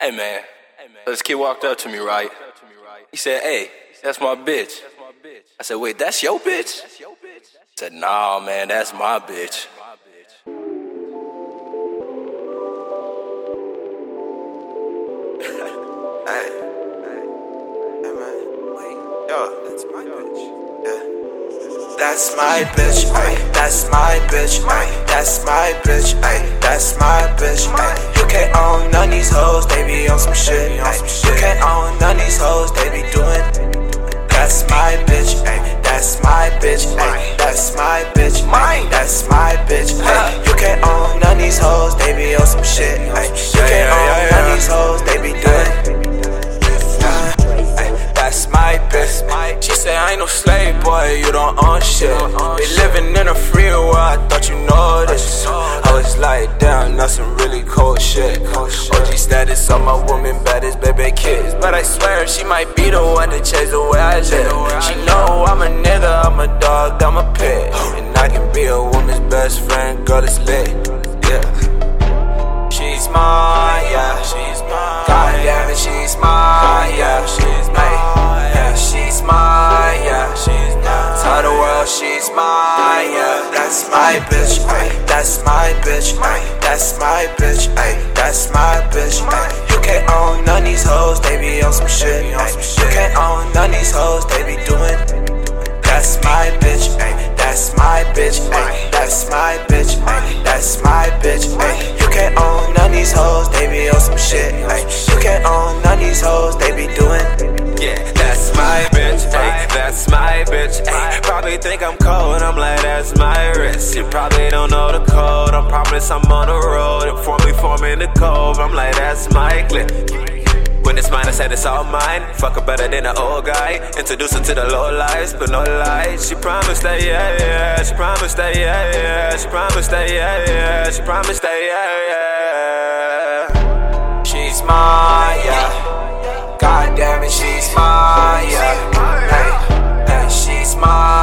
Hey man, this kid walked up to me, right? He said, Hey, that's my bitch. I said, Wait, that's your bitch? He said, Nah, man, that's my bitch. Hey, hey, hey man, wait, yo, that's my bitch. Yeah. That's my bitch, ay, that's my bitch, ay, that's my bitch, ay, that's my bitch, ay. You can't own none these hoes, they be on some shit, ay. You can't own none these hoes, they be doing. That's my bitch, ay, that's my bitch, ay, that's my bitch, ay, that's my bitch, ay. You can't own none these hoes, they be on some shit, ay. You can't own none of these hoes, they be doing. That's my bitch. She say I ain't no slave boy, you don't own shit. Be living in a free world, I thought you know this. Was like, damn, that's some really cold shit. OG status on my woman, baddest baby kids. But I swear she might be the one to change the way I live. That's my bitch, ay, that's my bitch, ay, that's my bitch, ay. You can't own none these hoes, they be on some shit, ay. You can't own none these hoes, they be doing. That's my bitch, ay, that's my bitch, ay, that's my bitch, ay, that's my bitch, ay. You can't own none these hoes, they be on some shit, ay. You can't own none these hoes, they be doing. Yeah, that's my bitch, ayy, that's my bitch, ayy. Probably think I'm cold, I'm like, that's my wrist. You probably don't know the code, I promise I'm on the road. And for me, forming the cove, I'm like, that's my clip. When it's mine, I said it's all mine. Fuck her better than an old guy. Introduce her to the low lives, but no lies. She promised that, yeah, yeah. She promised that, yeah, yeah. She promised that, yeah, yeah. She promised that, yeah, yeah. She's mine, yeah. God damn it, she's mine, yeah. Hey, hey, she's mine.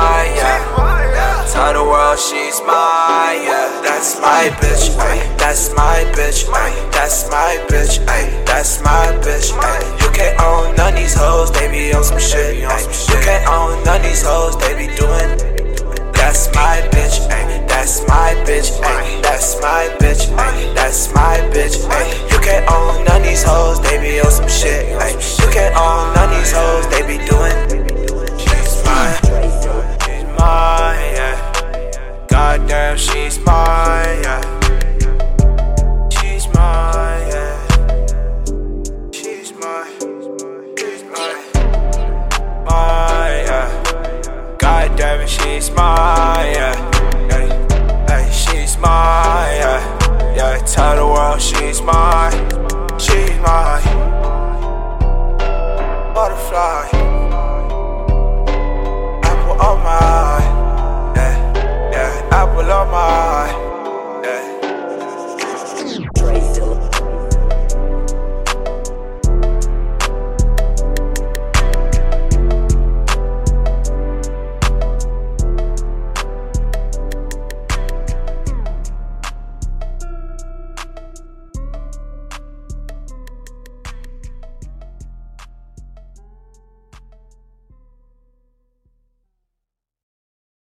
Tell she's mine, yeah. That's my bitch, ay, that's my bitch, ay, that's my bitch, ay, that's my bitch, ay. You can't own none of these hoes, they be on some shit, ay. You can't own none of these hoes, they be doing. That's my bitch, ay, that's my bitch, ay, that's my bitch, ay, that's my bitch, ay. You can't Goddamn, she's mine, yeah. She's mine, yeah. She's mine, she's mine, mine, damn she's mine, yeah. Hey, hey, she's mine, yeah. Yeah, tell the world she's mine, apple of my eye.